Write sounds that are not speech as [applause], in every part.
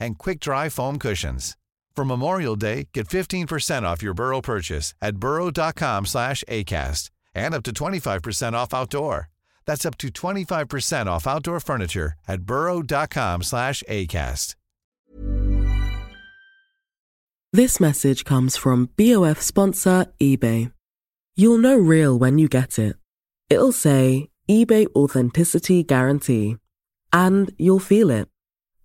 and quick-dry foam cushions. For Memorial Day, get 15% off your Burrow purchase at burrow.com slash ACAST and up to 25% off outdoor. That's up to 25% off outdoor furniture at burrow.com slash ACAST. This message comes from BOF sponsor eBay. You'll know real when you get it. It'll say eBay Authenticity Guarantee. And you'll feel it.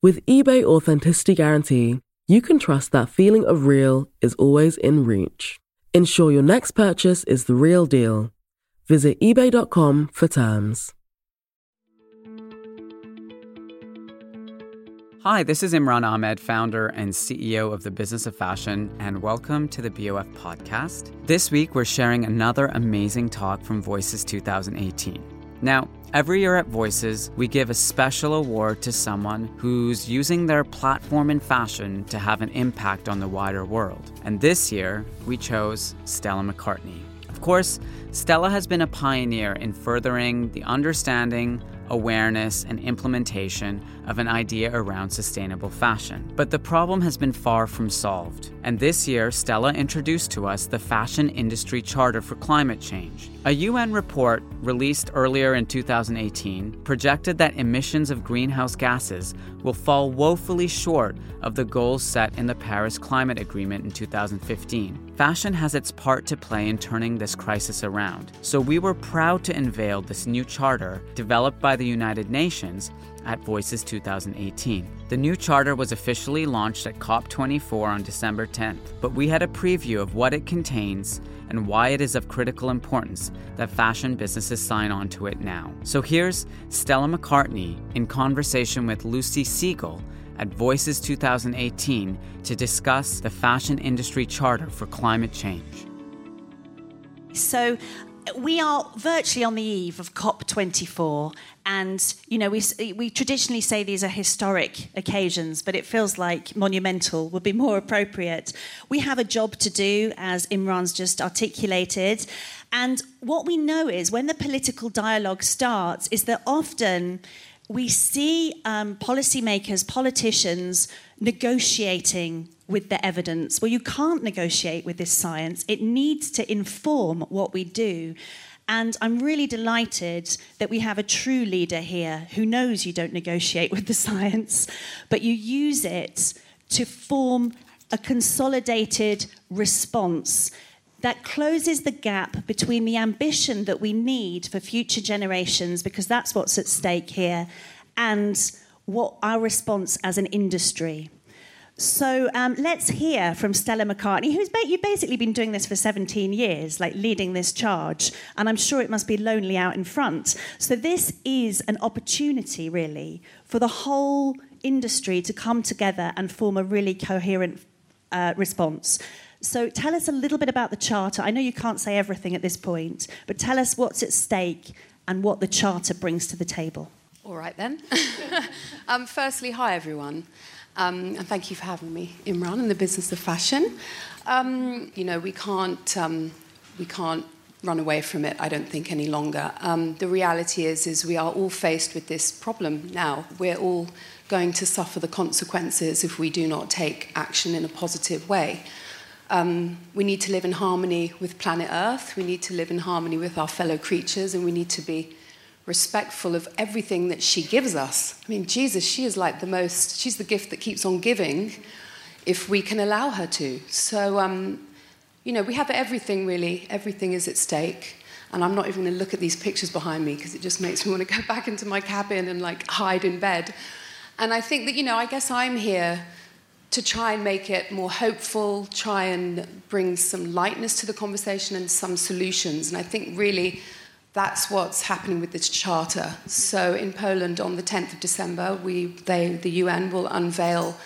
With eBay Authenticity Guarantee, you can trust that feeling of real is always in reach. Ensure your next purchase is the real deal. Visit eBay.com for terms. Hi, this is Imran Ahmed, founder and CEO of the Business of Fashion, and welcome to the BOF podcast. This week, we're sharing another amazing talk from Voices 2018. Now, Every year at Voices, we give a special award to someone who's using their platform in fashion to have an impact on the wider world. And this year, we chose Stella McCartney. Of course, Stella has been a pioneer in furthering the understanding, awareness, and implementation of an idea around sustainable fashion. But the problem has been far from solved. And this year, Stella introduced to us the Fashion Industry Charter for Climate Change. A UN report released earlier in 2018 projected that emissions of greenhouse gases will fall woefully short of the goals set in the Paris Climate Agreement in 2015. Fashion has its part to play in turning this crisis around, so we were proud to unveil this new charter developed by the United Nations at Voices 2018. The new charter was officially launched at COP24 on December 10th, but we had a preview of what it contains and why it is of critical importance that fashion businesses sign on to it now. So here's Stella McCartney in conversation with Lucy Siegle at Voices 2018 to discuss the fashion industry charter for climate change. So, we are virtually on the eve of COP24, and you know we we traditionally say these are historic occasions, but it feels like monumental would be more appropriate. We have a job to do, as Imran's just articulated, and what we know is when the political dialogue starts, is that often we see um, policymakers, politicians negotiating with the evidence. Well, you can't negotiate with this science, it needs to inform what we do. And I'm really delighted that we have a true leader here who knows you don't negotiate with the science, but you use it to form a consolidated response that closes the gap between the ambition that we need for future generations, because that's what's at stake here, and what our response as an industry. So um, let's hear from Stella McCartney, who's ba- you've basically been doing this for 17 years, like leading this charge, and I'm sure it must be lonely out in front. So this is an opportunity, really, for the whole industry to come together and form a really coherent uh, response. So tell us a little bit about the charter. I know you can't say everything at this point, but tell us what's at stake and what the charter brings to the table. All right then. [laughs] um, firstly, hi everyone. Um, and thank you for having me, Imran, in the business of fashion. Um, you know, we can't, um, we can't run away from it, I don't think, any longer. Um, the reality is, is we are all faced with this problem now. We're all going to suffer the consequences if we do not take action in a positive way. Um, we need to live in harmony with planet Earth, we need to live in harmony with our fellow creatures, and we need to be respectful of everything that she gives us. I mean, Jesus, she is like the most, she's the gift that keeps on giving if we can allow her to. So, um, you know, we have everything really, everything is at stake. And I'm not even going to look at these pictures behind me because it just makes me want to go [laughs] back into my cabin and like hide in bed. And I think that, you know, I guess I'm here to try and make it more hopeful, try and bring some lightness to the conversation and some solutions. And I think really that's what's happening with this charter. So in Poland on the 10th of December, we, they, the UN will unveil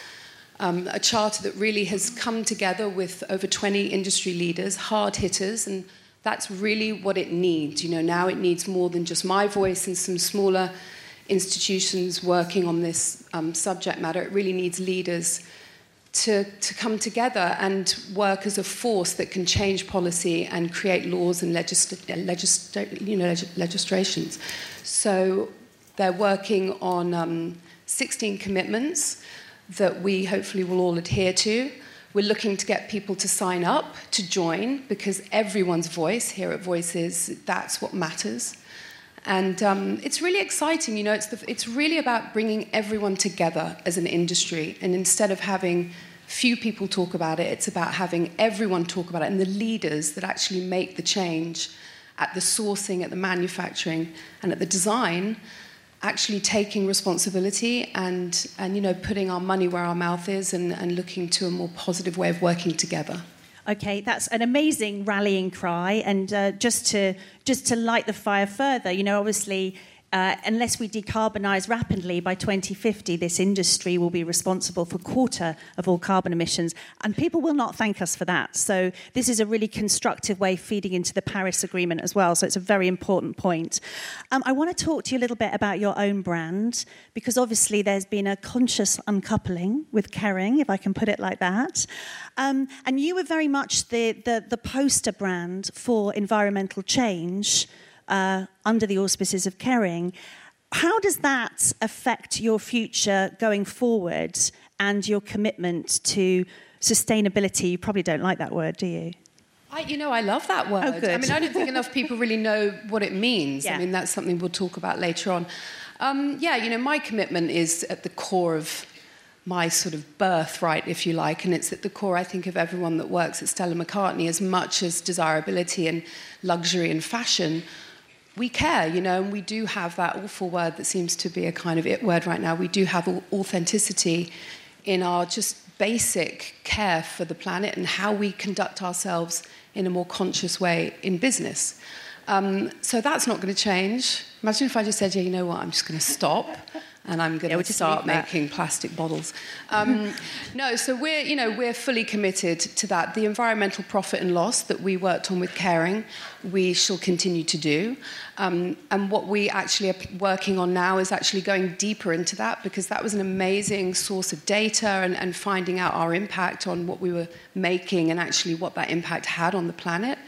um, a charter that really has come together with over 20 industry leaders, hard hitters, and that's really what it needs. You know, now it needs more than just my voice and some smaller institutions working on this um, subject matter. It really needs leaders to, to come together and work as a force that can change policy and create laws and you know, legislations. So they're working on um, 16 commitments that we hopefully will all adhere to. We're looking to get people to sign up to join because everyone's voice here at Voices, that's what matters. And um, it's really exciting, you know, it's, the, it's really about bringing everyone together as an industry. And instead of having few people talk about it, it's about having everyone talk about it and the leaders that actually make the change at the sourcing, at the manufacturing, and at the design actually taking responsibility and, and you know, putting our money where our mouth is and, and looking to a more positive way of working together. Okay, that's an amazing rallying cry, and uh, just to just to light the fire further, you know, obviously uh, unless we decarbonise rapidly by 2050, this industry will be responsible for quarter of all carbon emissions. And people will not thank us for that. So, this is a really constructive way feeding into the Paris Agreement as well. So, it's a very important point. Um, I want to talk to you a little bit about your own brand, because obviously there's been a conscious uncoupling with Kering, if I can put it like that. Um, and you were very much the, the, the poster brand for environmental change uh, under the auspices of Kering. How does that affect your future going forward and your commitment to sustainability? You probably don't like that word, do you? I, you know, I love that word. Oh, good. I mean, I don't think enough people really know what it means. Yeah. I mean, that's something we'll talk about later on. Um, yeah, you know, my commitment is at the core of my sort of birthright, if you like, and it's at the core, I think, of everyone that works at Stella McCartney, as much as desirability and luxury and fashion we care, you know, and we do have that awful word that seems to be a kind of it word right now. We do have authenticity in our just basic care for the planet and how we conduct ourselves in a more conscious way in business. Um, so that's not going to change. Imagine if I just said, yeah, you know what, I'm just going to stop. And I'm going yeah, to start making plastic bottles. [laughs] Um, no, so we're, you know, we're fully committed to that. The environmental profit and loss that we worked on with Kering, we shall continue to do. Um, and what we actually are working on now is actually going deeper into that because that was an amazing source of data and, and finding out our impact on what we were making and actually what that impact had on the planet.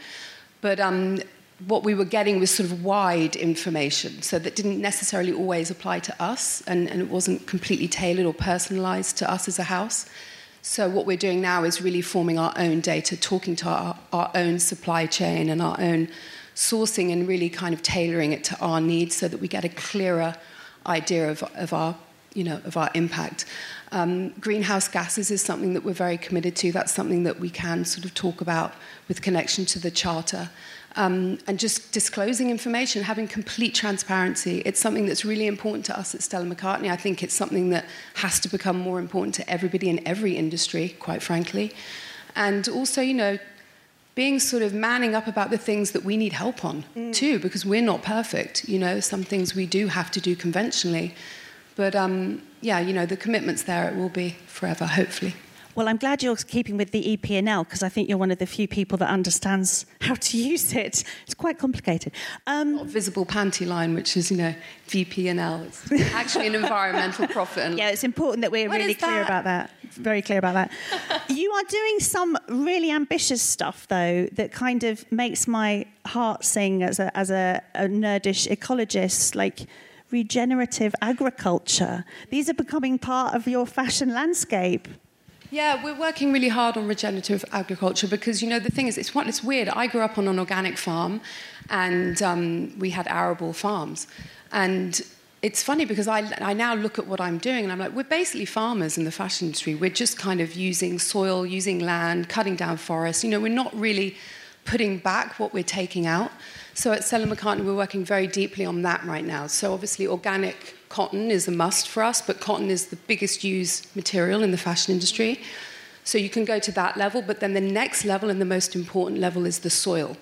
But um, what we were getting was sort of wide information, so that didn't necessarily always apply to us, and, and it wasn't completely tailored or personalized to us as a house. So, what we're doing now is really forming our own data, talking to our, our own supply chain and our own sourcing, and really kind of tailoring it to our needs so that we get a clearer idea of, of, our, you know, of our impact. Um, greenhouse gases is something that we're very committed to. That's something that we can sort of talk about with connection to the Charter um, and just disclosing information, having complete transparency. It's something that's really important to us at Stella McCartney. I think it's something that has to become more important to everybody in every industry, quite frankly. And also, you know, being sort of manning up about the things that we need help on mm. too, because we're not perfect. You know, some things we do have to do conventionally. But um, yeah, you know, the commitment's there. It will be forever, hopefully. Well, I'm glad you're keeping with the EPNL because I think you're one of the few people that understands how to [laughs] use it. It's quite complicated. Um, visible panty line, which is, you know, VPNL. It's actually an [laughs] environmental profit. Yeah, it's important that we're really clear that? about that. Very clear about that. you are doing some really ambitious stuff, though, that kind of makes my heart sing as a, as a, a nerdish ecologist. Like, regenerative agriculture. These are becoming part of your fashion landscape. Yeah, we're working really hard on regenerative agriculture because, you know, the thing is, it's, it's weird. I grew up on an organic farm and um, we had arable farms. And it's funny because I, I now look at what I'm doing and I'm like, we're basically farmers in the fashion industry. We're just kind of using soil, using land, cutting down forests. You know, we're not really putting back what we're taking out. So at Stella McCartney, we're working very deeply on that right now. So obviously, organic cotton is a must for us, but cotton is the biggest used material in the fashion industry. So you can go to that level, but then the next level and the most important level is the soil.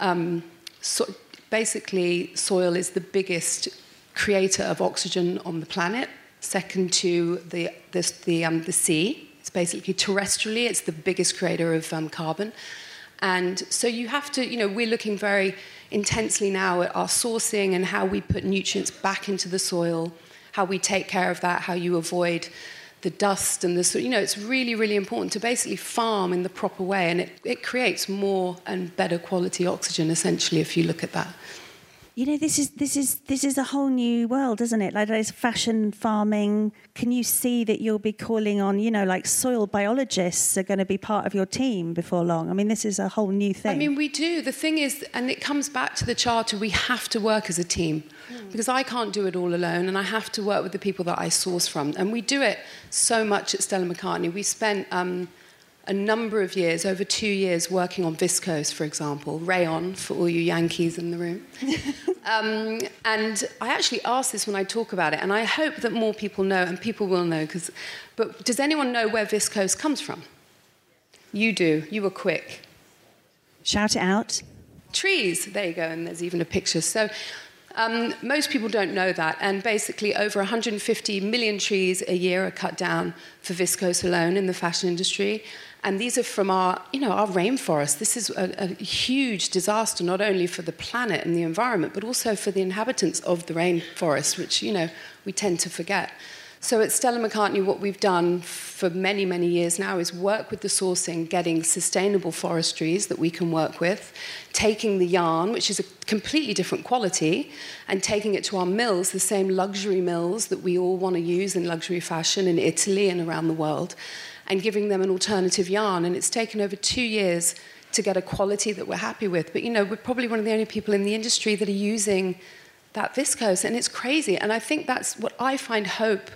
Um, so basically, soil is the biggest creator of oxygen on the planet, second to the, the, the, um, the sea. It's basically terrestrially, it's the biggest creator of um, carbon. And so you have to, you know, we're looking very intensely now at our sourcing and how we put nutrients back into the soil, how we take care of that, how you avoid the dust and the you know it's really really important to basically farm in the proper way and it, it creates more and better quality oxygen essentially if you look at that you know this is this is this is a whole new world isn't it? Like there's fashion farming. Can you see that you'll be calling on you know like soil biologists are going to be part of your team before long? I mean this is a whole new thing i mean we do. The thing is and it comes back to the charter we have to work as a team. Mm. because i can't do it all alone and i have to work with the people that i source from. And we do it so much at stella mccartney. We spent um, a number of years, over two years, working on viscose, for example, rayon for all you Yankees in the room. [laughs] um, and I actually ask this when I talk about it, and I hope that more people know, and people will know. Cause, but does anyone know where viscose comes from? You do. You were quick. Shout it out. Trees. There you go, and there's even a picture. So. Um, most people don't know that, and basically, over 150 million trees a year are cut down for viscose alone in the fashion industry. And these are from our, you know, our rainforest. This is a, a, huge disaster, not only for the planet and the environment, but also for the inhabitants of the rainforest, which, you know, we tend to forget. So at Stella McCartney, what we've done for many, many years now is work with the sourcing, getting sustainable forestries that we can work with, taking the yarn, which is a completely different quality, and taking it to our mills, the same luxury mills that we all want to use in luxury fashion in Italy and around the world, and giving them an alternative yarn. And it's taken over two years to get a quality that we're happy with. But you know, we're probably one of the only people in the industry that are using that viscose, and it's crazy. And I think that's what I find hope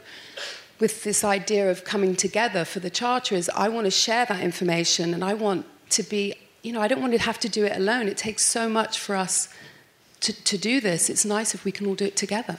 with this idea of coming together for the charter is I want to share that information, and I want to be, you know, I don't want to have to do it alone. It takes so much for us to, to do this. It's nice if we can all do it together.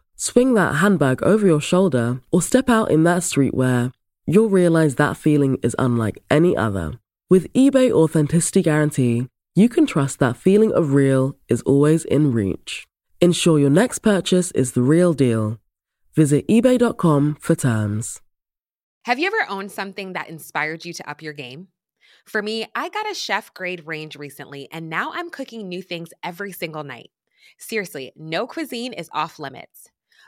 swing that handbag over your shoulder, or step out in that streetwear, you'll realize that feeling is unlike any other. With eBay Authenticity Guarantee, you can trust that feeling of real is always in reach. Ensure your next purchase is the real deal. Visit eBay.com for terms. Have you ever owned something that inspired you to up your game? For me, I got a chef grade range recently, and now I'm cooking new things every single night. Seriously, no cuisine is off limits.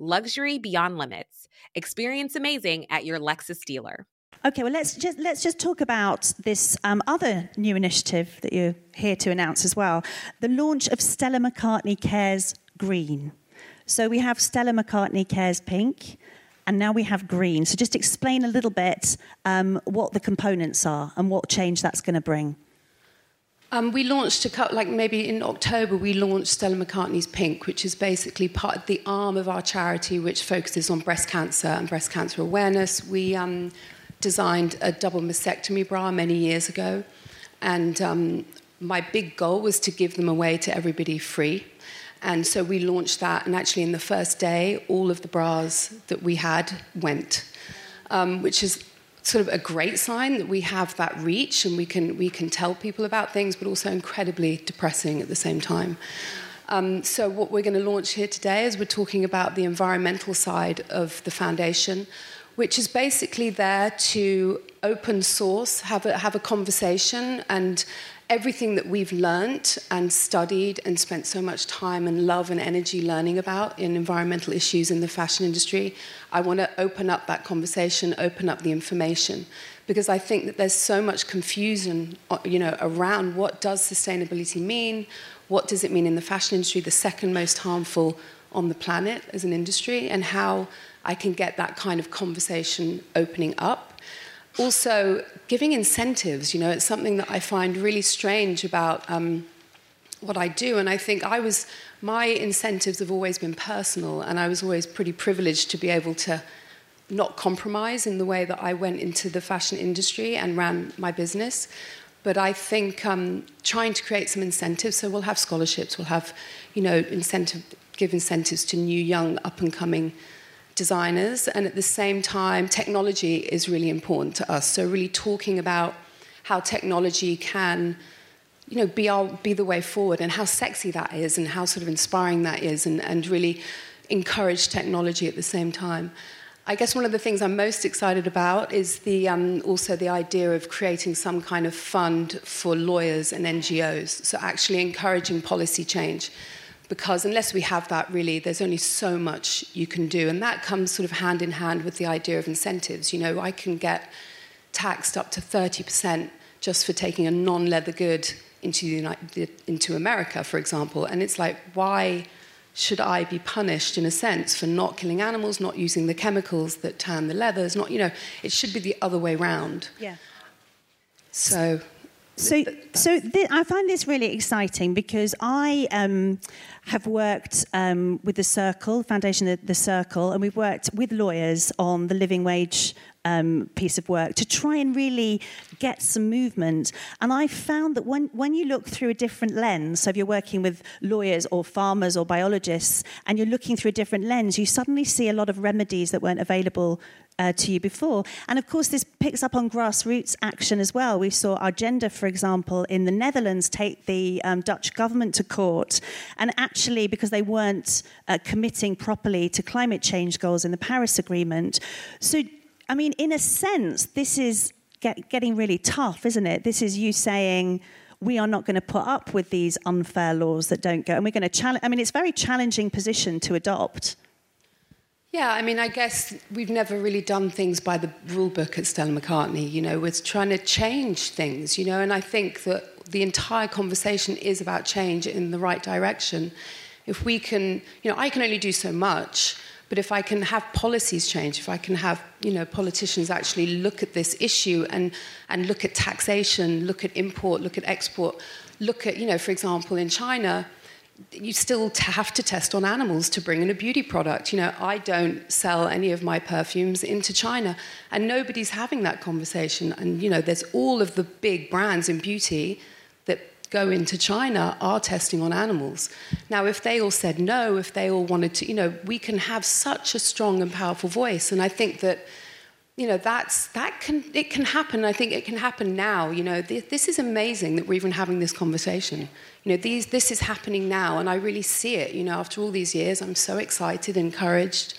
luxury beyond limits. Experience amazing at your Lexus dealer. Okay, well let's just let's just talk about this um, other new initiative that you're here to announce as well: the launch of Stella McCartney Cares Green. So we have Stella McCartney Cares Pink, and now we have Green. So just explain a little bit um, what the components are and what change that's going to bring. Um, we launched a couple, like maybe in October, we launched Stella McCartney's Pink, which is basically part of the arm of our charity, which focuses on breast cancer and breast cancer awareness. We um, designed a double mastectomy bra many years ago. And um, my big goal was to give them away to everybody free. And so we launched that. And actually, in the first day, all of the bras that we had went, um, which is sort of a great sign that we have that reach and we can, we can tell people about things, but also incredibly depressing at the same time. Um, so, what we're going to launch here today is we're talking about the environmental side of the foundation which is basically there to open source, have a, have a conversation, and everything that we've learnt and studied and spent so much time and love and energy learning about in environmental issues in the fashion industry, I want to open up that conversation, open up the information, because I think that there's so much confusion, uh, you know, around what does sustainability mean, what does it mean in the fashion industry, the second most harmful on the planet as an industry, and how I can get that kind of conversation opening up. also giving incentives, you know, it's something that I find really strange about um, what I do. And I think I was, my incentives have always been personal, and I was always pretty privileged to be able to not compromise in the way that I went into the fashion industry and ran my business. But I think um, trying to create some incentives, so we'll have scholarships, we'll have, you know, incentive, give incentives to new, young, up and coming designers, and at the same time, technology is really important to us. So, really talking about how technology can you know, be, our, be the way forward and how sexy that is and how sort of inspiring that is and, and really encourage technology at the same time. I guess one of the things I'm most excited about is the, um, also the idea of creating some kind of fund for lawyers and NGOs, so actually encouraging policy change because unless we have that, really, there's only so much you can do. And that comes sort of hand in hand with the idea of incentives. You know, I can get taxed up to 30% just for taking a non leather good into, United, into America, for example. And it's like, why should I be punished in a sense for not killing animals, not using the chemicals that tan the leathers? Not, you know, it should be the other way round. Yeah. So so, so th- I find this really exciting because I um, have worked um, with the Circle Foundation, the, the, Circle, and we've worked with lawyers on the living wage um, piece of work to try and really get some movement. And I found that when, when you look through a different lens, so if you're working with lawyers or farmers or biologists, and you're looking through a different lens, you suddenly see a lot of remedies that weren't available uh, to you before. And of course, this picks up on grassroots action as well. We saw Urgenda, for example, in the Netherlands take the um, Dutch government to court. And actually, because they weren't uh, committing properly to climate change goals in the Paris Agreement. So, I mean, in a sense, this is get, getting really tough, isn't it? This is you saying, we are not going to put up with these unfair laws that don't go. And we're going to challenge. I mean, it's a very challenging position to adopt. Yeah, I mean, I guess we've never really done things by the rule book at Stella McCartney. You know, we're trying to change things, you know, and I think that the entire conversation is about change in the right direction. If we can, you know, I can only do so much, but if I can have policies change, if I can have, you know, politicians actually look at this issue and, and look at taxation, look at import, look at export, look at, you know, for example, in China, you still have to test on animals to bring in a beauty product. You know, I don't sell any of my perfumes into China, and nobody's having that conversation. And you know, there's all of the big brands in beauty go into China are testing on animals. Now, if they all said no, if they all wanted to, you know, we can have such a strong and powerful voice. And I think that you know that's that can it can happen. I think it can happen now. You know th- this is amazing that we're even having this conversation. You know these this is happening now and i really see it. You know after all these years i'm so excited encouraged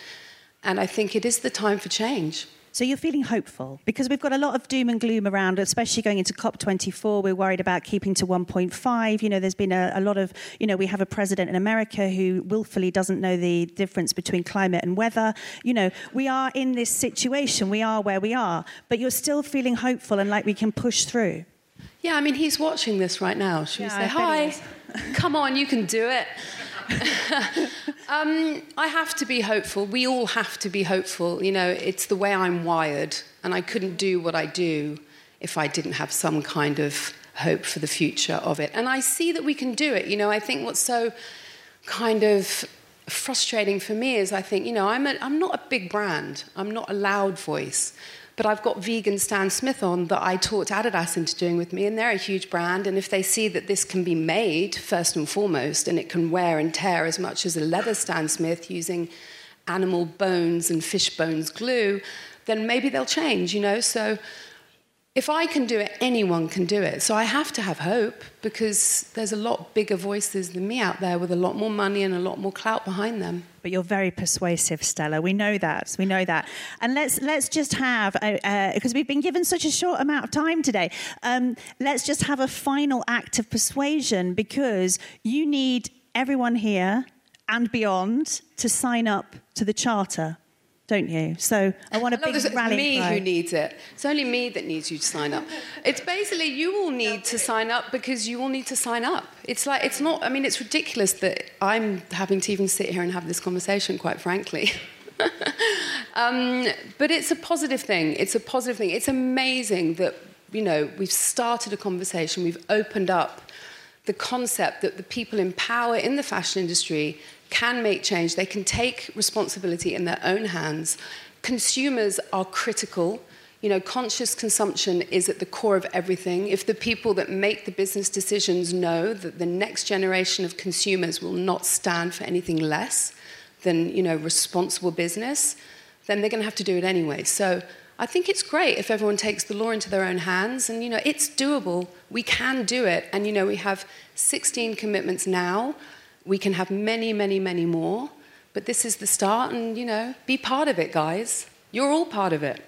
and i think it is the time for change so you're feeling hopeful because we've got a lot of doom and gloom around, especially going into COP24. We're worried about keeping to 1.5. You know, there's been a, a, lot of, you know, we have a president in America who willfully doesn't know the difference between climate and weather. You know, we are in this situation. We are where we are, but you're still feeling hopeful and like we can push through. Yeah, I mean, he's watching this right now. Should yeah, we say hi? Come on, you can do it. [laughs] um, I have to be hopeful. We all have to be hopeful. You know, it's the way I'm wired, and I couldn't do what I do if I didn't have some kind of hope for the future of it. And I see that we can do it. You know, I think what's so kind of frustrating for me is I think, you know, I'm, a, I'm not a big brand, I'm not a loud voice. But I've got vegan Stan Smith on that I talked Adidas into doing with me, and they're a huge brand. And if they see that this can be made, first and foremost, and it can wear and tear as much as a leather Stan Smith using animal bones and fish bones glue, then maybe they'll change, you know? So if I can do it, anyone can do it. So I have to have hope because there's a lot bigger voices than me out there with a lot more money and a lot more clout behind them. But you're very persuasive, Stella. We know that. We know that. And let's let's just have because uh, we've been given such a short amount of time today. Um, let's just have a final act of persuasion because you need everyone here and beyond to sign up to the charter don't you? So I want a big it's rally me cry. who needs it. It's only me that needs you to sign up. It's basically you all need to sign up because you all need to sign up. It's like it's not. I mean, it's ridiculous that I'm having to even sit here and have this conversation. Quite frankly. [laughs] um, but it's a positive thing. It's a positive thing. It's amazing that you know we've started a conversation. We've opened up the concept that the people in power in the fashion industry can make change, they can take responsibility in their own hands. Consumers are critical. You know, conscious consumption is at the core of everything. If the people that make the business decisions know that the next generation of consumers will not stand for anything less than, you know, responsible business, then they're going to have to do it anyway. So I think it's great if everyone takes the law into their own hands and, you know, it's doable. We can do it. And, you know, we have 16 commitments now. We can have many, many, many more, but this is the start, and you know, be part of it, guys. You're all part of it.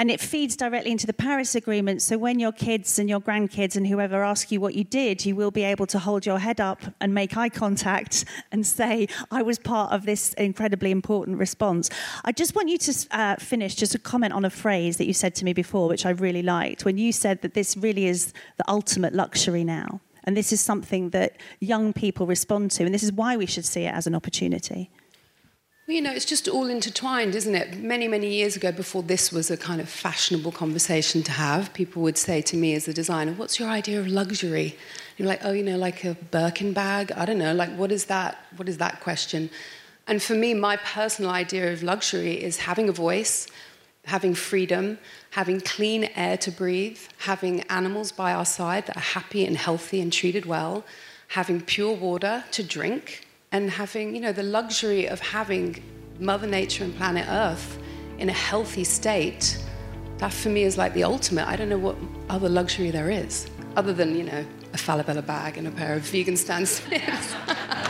And it feeds directly into the Paris Agreement. So when your kids and your grandkids and whoever ask you what you did, you will be able to hold your head up and make eye contact and say, I was part of this incredibly important response. I just want you to uh, finish just a comment on a phrase that you said to me before, which I really liked, when you said that this really is the ultimate luxury now. And this is something that young people respond to, and this is why we should see it as an opportunity. You know, it's just all intertwined, isn't it? Many, many years ago, before this was a kind of fashionable conversation to have, people would say to me as a designer, What's your idea of luxury? You're like, Oh, you know, like a Birkin bag? I don't know. Like, what is that? What is that question? And for me, my personal idea of luxury is having a voice, having freedom, having clean air to breathe, having animals by our side that are happy and healthy and treated well, having pure water to drink, and having, you know, the luxury of having Mother Nature and planet Earth in a healthy state. That for me is like the ultimate. I don't know what other luxury there is, other than, you know, a Falabella bag and a pair of vegan Stan Smiths. [laughs]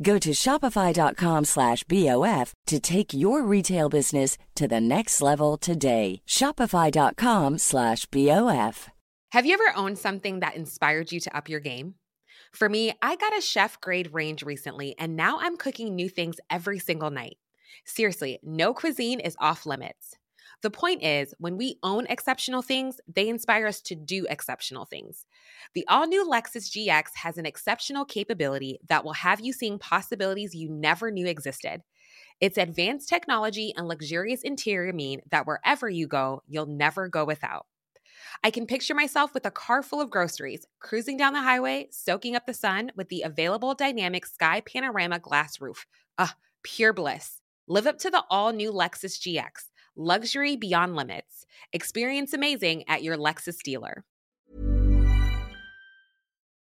Go to shopify.com slash BOF to take your retail business to the next level today. Shopify.com slash BOF. Have you ever owned something that inspired you to up your game? For me, I got a chef grade range recently, and now I'm cooking new things every single night. Seriously, no cuisine is off limits. The point is, when we own exceptional things, they inspire us to do exceptional things. The all new Lexus GX has an exceptional capability that will have you seeing possibilities you never knew existed. Its advanced technology and luxurious interior mean that wherever you go, you'll never go without. I can picture myself with a car full of groceries, cruising down the highway, soaking up the sun with the available dynamic sky panorama glass roof. Ah, pure bliss. Live up to the all new Lexus GX, luxury beyond limits. Experience amazing at your Lexus dealer.